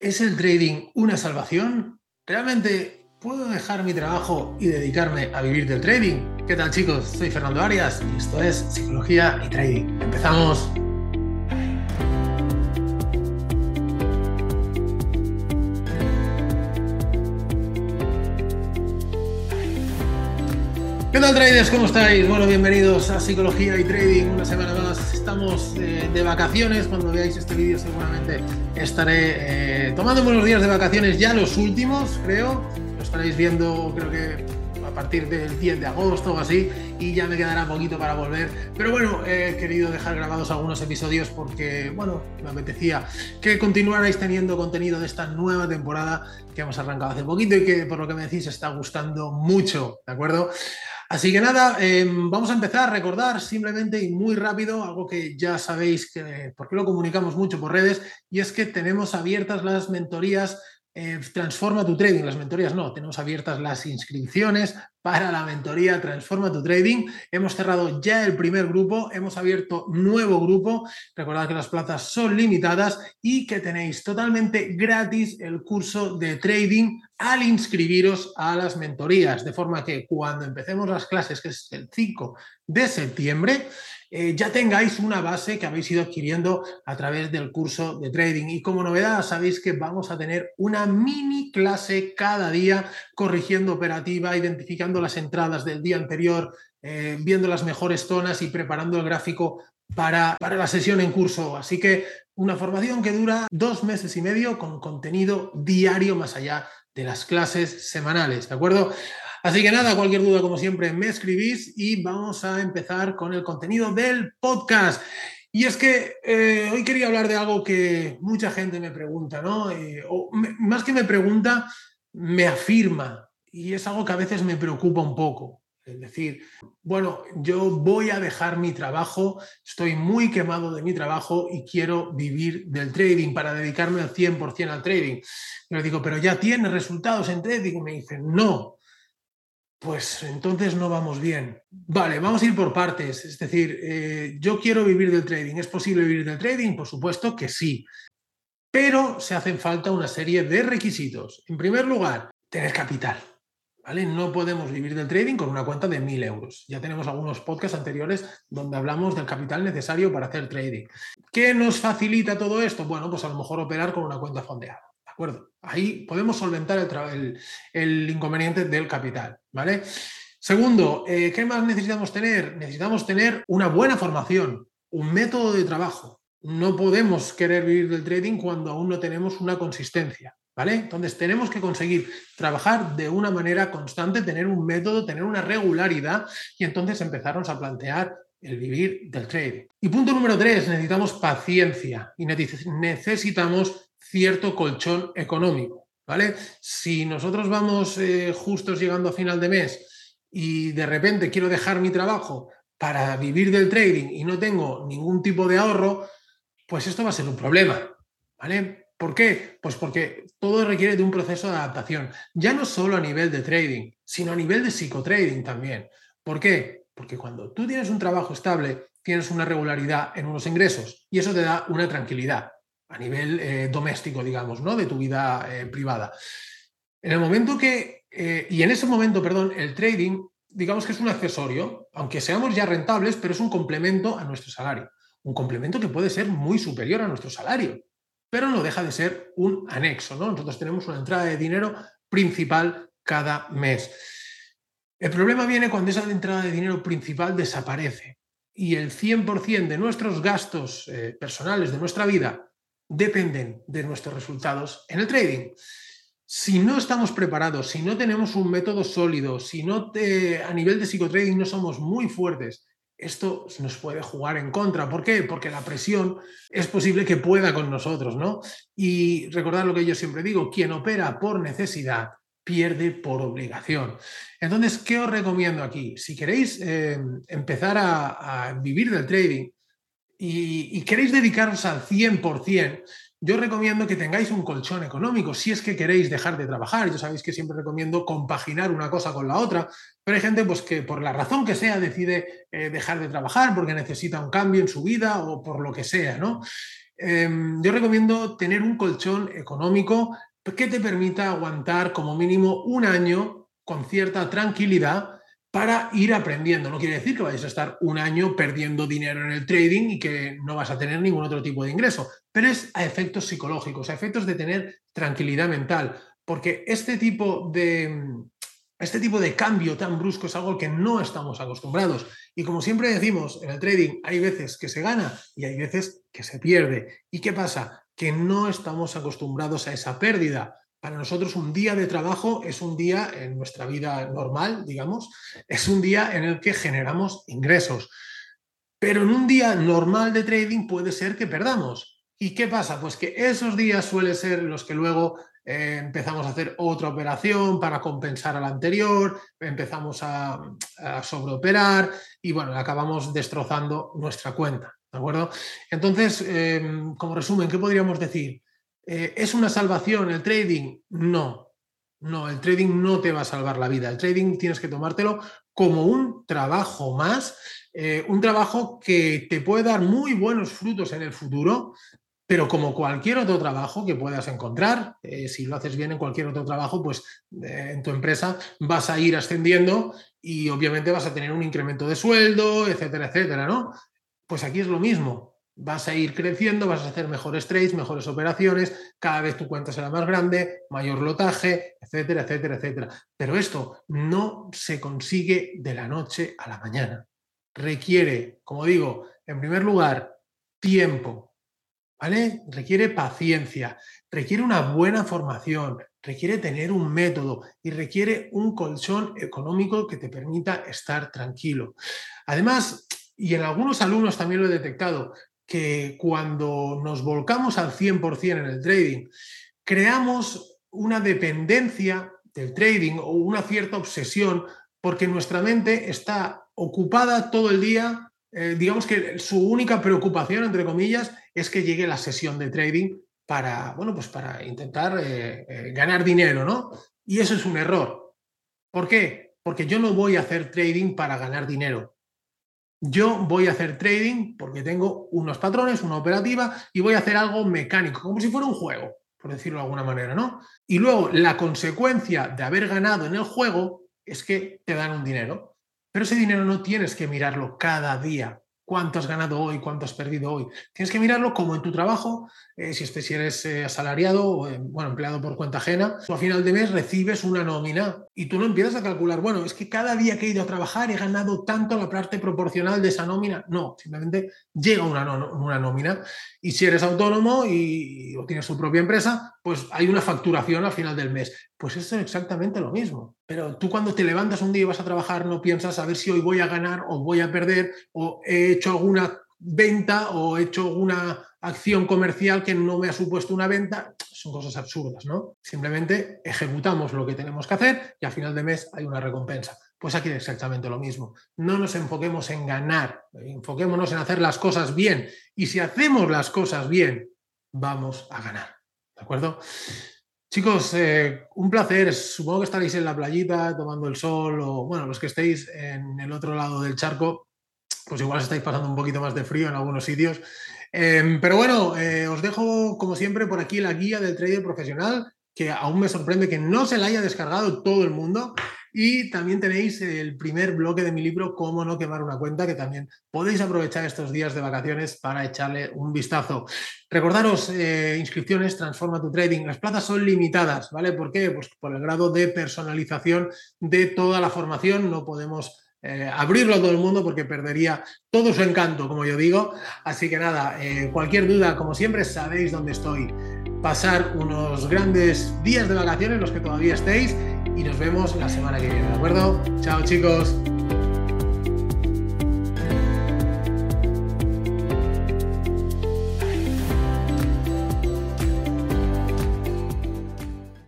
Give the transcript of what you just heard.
¿Es el trading una salvación? ¿Realmente puedo dejar mi trabajo y dedicarme a vivir del trading? ¿Qué tal chicos? Soy Fernando Arias y esto es Psicología y Trading. Empezamos. ¿Qué tal traders? ¿Cómo estáis? Bueno, bienvenidos a Psicología y Trading. Una semana más. Estamos eh, de vacaciones. Cuando veáis este vídeo seguramente estaré eh, tomando unos días de vacaciones, ya los últimos, creo. Lo estaréis viendo, creo que a partir del 10 de agosto o así, y ya me quedará poquito para volver. Pero bueno, he querido dejar grabados algunos episodios porque, bueno, me apetecía que continuarais teniendo contenido de esta nueva temporada que hemos arrancado hace poquito y que, por lo que me decís, está gustando mucho, ¿de acuerdo? Así que nada, em, vamos a empezar a recordar simplemente y muy rápido algo que ya sabéis que, porque lo comunicamos mucho por redes, y es que tenemos abiertas las mentorías eh, Transforma tu Trading. Las mentorías no, tenemos abiertas las inscripciones para la mentoría Transforma tu Trading. Hemos cerrado ya el primer grupo, hemos abierto nuevo grupo. Recordad que las plazas son limitadas y que tenéis totalmente gratis el curso de trading al inscribiros a las mentorías. De forma que cuando empecemos las clases, que es el 5 de septiembre, eh, ya tengáis una base que habéis ido adquiriendo a través del curso de trading. Y como novedad, sabéis que vamos a tener una mini clase cada día corrigiendo operativa, identificando las entradas del día anterior, eh, viendo las mejores zonas y preparando el gráfico para, para la sesión en curso. Así que una formación que dura dos meses y medio con contenido diario más allá de las clases semanales, ¿de acuerdo? Así que nada, cualquier duda, como siempre, me escribís y vamos a empezar con el contenido del podcast. Y es que eh, hoy quería hablar de algo que mucha gente me pregunta, ¿no? Eh, o más que me pregunta, me afirma. Y es algo que a veces me preocupa un poco. Es decir, bueno, yo voy a dejar mi trabajo, estoy muy quemado de mi trabajo y quiero vivir del trading para dedicarme al 100% al trading. Y le digo, pero ya tienes resultados en trading. Y me dicen, no, pues entonces no vamos bien. Vale, vamos a ir por partes. Es decir, eh, yo quiero vivir del trading. ¿Es posible vivir del trading? Por supuesto que sí. Pero se hacen falta una serie de requisitos. En primer lugar, tener capital. ¿Vale? No podemos vivir del trading con una cuenta de 1.000 euros. Ya tenemos algunos podcasts anteriores donde hablamos del capital necesario para hacer trading. ¿Qué nos facilita todo esto? Bueno, pues a lo mejor operar con una cuenta fondeada Ahí podemos solventar el, inconveniente del capital, ¿vale? Segundo, eh, ¿qué más necesitamos tener? Necesitamos tener una buena formación, un método de trabajo. No podemos querer vivir del trading cuando aún no tenemos una consistencia, ¿vale? Entonces tenemos que conseguir trabajar de una manera constante, tener un método, tener una regularidad y entonces empezarnos a plantear el vivir del trading. Y punto número tres, necesitamos paciencia y necesitamos cierto colchón económico, ¿vale? Si nosotros vamos eh, justos llegando a final de mes y de repente quiero dejar mi trabajo para vivir del trading y no tengo ningún tipo de ahorro, pues esto va a ser un problema, ¿vale? ¿Por qué? Pues porque todo requiere de un proceso de adaptación, ya no solo a nivel de trading, sino a nivel de psicotrading también. ¿Por qué? Porque cuando tú tienes un trabajo estable, tienes una regularidad en unos ingresos y eso te da una tranquilidad a nivel eh, doméstico, digamos, ¿no? De tu vida eh, privada. En el momento que, eh, y en ese momento, perdón, el trading, digamos que es un accesorio, aunque seamos ya rentables, pero es un complemento a nuestro salario. Un complemento que puede ser muy superior a nuestro salario, pero no deja de ser un anexo, ¿no? Nosotros tenemos una entrada de dinero principal cada mes. El problema viene cuando esa entrada de dinero principal desaparece y el 100% de nuestros gastos personales de nuestra vida dependen de nuestros resultados en el trading. Si no estamos preparados, si no tenemos un método sólido, si no a nivel de psicotrading no somos muy fuertes, esto nos puede jugar en contra. ¿Por qué? Porque la presión es posible que pueda con nosotros, ¿no? Y recordar lo que yo siempre digo, quien opera por necesidad pierde por obligación. Entonces, ¿qué os recomiendo aquí? Si queréis eh, empezar a vivir del trading, y, queréis dedicaros al 100%, yo recomiendo que tengáis un colchón económico si es que queréis dejar de trabajar. Yo sabéis que siempre recomiendo compaginar una cosa con la otra, pero hay gente pues, que por la razón que sea decide eh, dejar de trabajar porque necesita un cambio en su vida o por lo que sea, ¿no? em, yo recomiendo tener un colchón económico que te permita aguantar como mínimo un año con cierta tranquilidad para ir aprendiendo. No quiere decir que vayas a estar un año perdiendo dinero en el trading y que no vas a tener ningún otro tipo de ingreso, pero es a efectos psicológicos, a efectos de tener tranquilidad mental, porque este tipo de, este tipo de cambio tan brusco es algo que no estamos acostumbrados. Y como siempre decimos, en el trading hay veces que se gana y hay veces que se pierde. ¿Y qué pasa? Que no estamos acostumbrados a esa pérdida. Para nosotros un día de trabajo es un día en nuestra vida normal, digamos, es un día en el que generamos ingresos. Pero en un día normal de trading puede ser que perdamos. ¿Y qué pasa? Pues que esos días suelen ser los que luego eh, empezamos a hacer otra operación para compensar a la anterior, empezamos a, sobreoperar y bueno, acabamos destrozando nuestra cuenta. ¿De acuerdo? Entonces, em, como resumen, ¿qué podríamos decir? Eh, ¿Es una salvación el trading? No, no, el trading no te va a salvar la vida. El trading tienes que tomártelo como un trabajo más, eh, un trabajo que te puede dar muy buenos frutos en el futuro, pero como cualquier otro trabajo que puedas encontrar, eh, si lo haces bien en cualquier otro trabajo, pues en tu empresa vas a ir ascendiendo y obviamente vas a tener un incremento de sueldo, etcétera, etcétera, ¿no? Pues aquí es lo mismo vas a ir creciendo, vas a hacer mejores trades, mejores operaciones, cada vez tu cuenta será más grande, mayor lotaje, etcétera, etcétera, etcétera. Pero esto no se consigue de la noche a la mañana. Requiere, como digo, en primer lugar, tiempo, ¿vale? Requiere paciencia, requiere una buena formación, requiere tener un método y requiere un colchón económico que te permita estar tranquilo. Además, y en algunos alumnos también lo he detectado, que cuando nos volcamos al 100% en el trading, creamos una dependencia del trading o una cierta obsesión porque nuestra mente está ocupada todo el día, eh, digamos que su única preocupación, entre comillas, es que llegue la sesión de trading para, bueno, pues para intentar eh, eh, ganar dinero, ¿no? Y eso es un error. ¿Por qué? Porque yo no voy a hacer trading para ganar dinero. Yo voy a hacer trading porque tengo unos patrones, una operativa y voy a hacer algo mecánico, como si fuera un juego, por decirlo de alguna manera, ¿no? Y luego la consecuencia de haber ganado en el juego es que te dan un dinero. Pero ese dinero no tienes que mirarlo cada día cuánto has ganado hoy, cuánto has perdido hoy. Tienes que mirarlo como en tu trabajo, eh, si, este, si eres eh, asalariado o eh, bueno, empleado por cuenta ajena, tú a final de mes recibes una nómina y tú no empiezas a calcular, bueno, es que cada día que he ido a trabajar he ganado tanto la parte proporcional de esa nómina. No, simplemente llega una, una nómina y si eres autónomo y, o tienes tu propia empresa, pues hay una facturación al final del mes. Pues eso es exactamente lo mismo. Pero tú cuando te levantas un día y vas a trabajar no piensas a ver si hoy voy a ganar o voy a perder o he hecho alguna venta o he hecho alguna acción comercial que no me ha supuesto una venta. Son cosas absurdas, ¿no? Simplemente ejecutamos lo que tenemos que hacer y al final de mes hay una recompensa. Pues aquí es exactamente lo mismo. No nos enfoquemos en ganar, enfoquémonos en hacer las cosas bien. Y si hacemos las cosas bien, vamos a ganar. ¿De acuerdo? Chicos, eh, un placer. Supongo que estaréis en la playita tomando el sol o, bueno, los que estéis en el otro lado del charco, pues igual estáis pasando un poquito más de frío en algunos sitios. Em, pero bueno, eh, os dejo como siempre por aquí la guía del trader profesional, que aún me sorprende que no se la haya descargado todo el mundo. Y también tenéis el primer bloque de mi libro, Cómo no quemar una cuenta, que también podéis aprovechar estos días de vacaciones para echarle un vistazo. Recordaros, eh, inscripciones, transforma tu trading. Las plazas son limitadas, ¿vale? ¿Por qué? Pues por el grado de personalización de toda la formación. No podemos eh, abrirlo a todo el mundo porque perdería todo su encanto, como yo digo. Así que nada, eh, cualquier duda, como siempre, sabéis dónde estoy. Pasar unos grandes días de vacaciones, los que todavía estéis, y nos vemos la semana que viene, ¿de acuerdo? Chao chicos.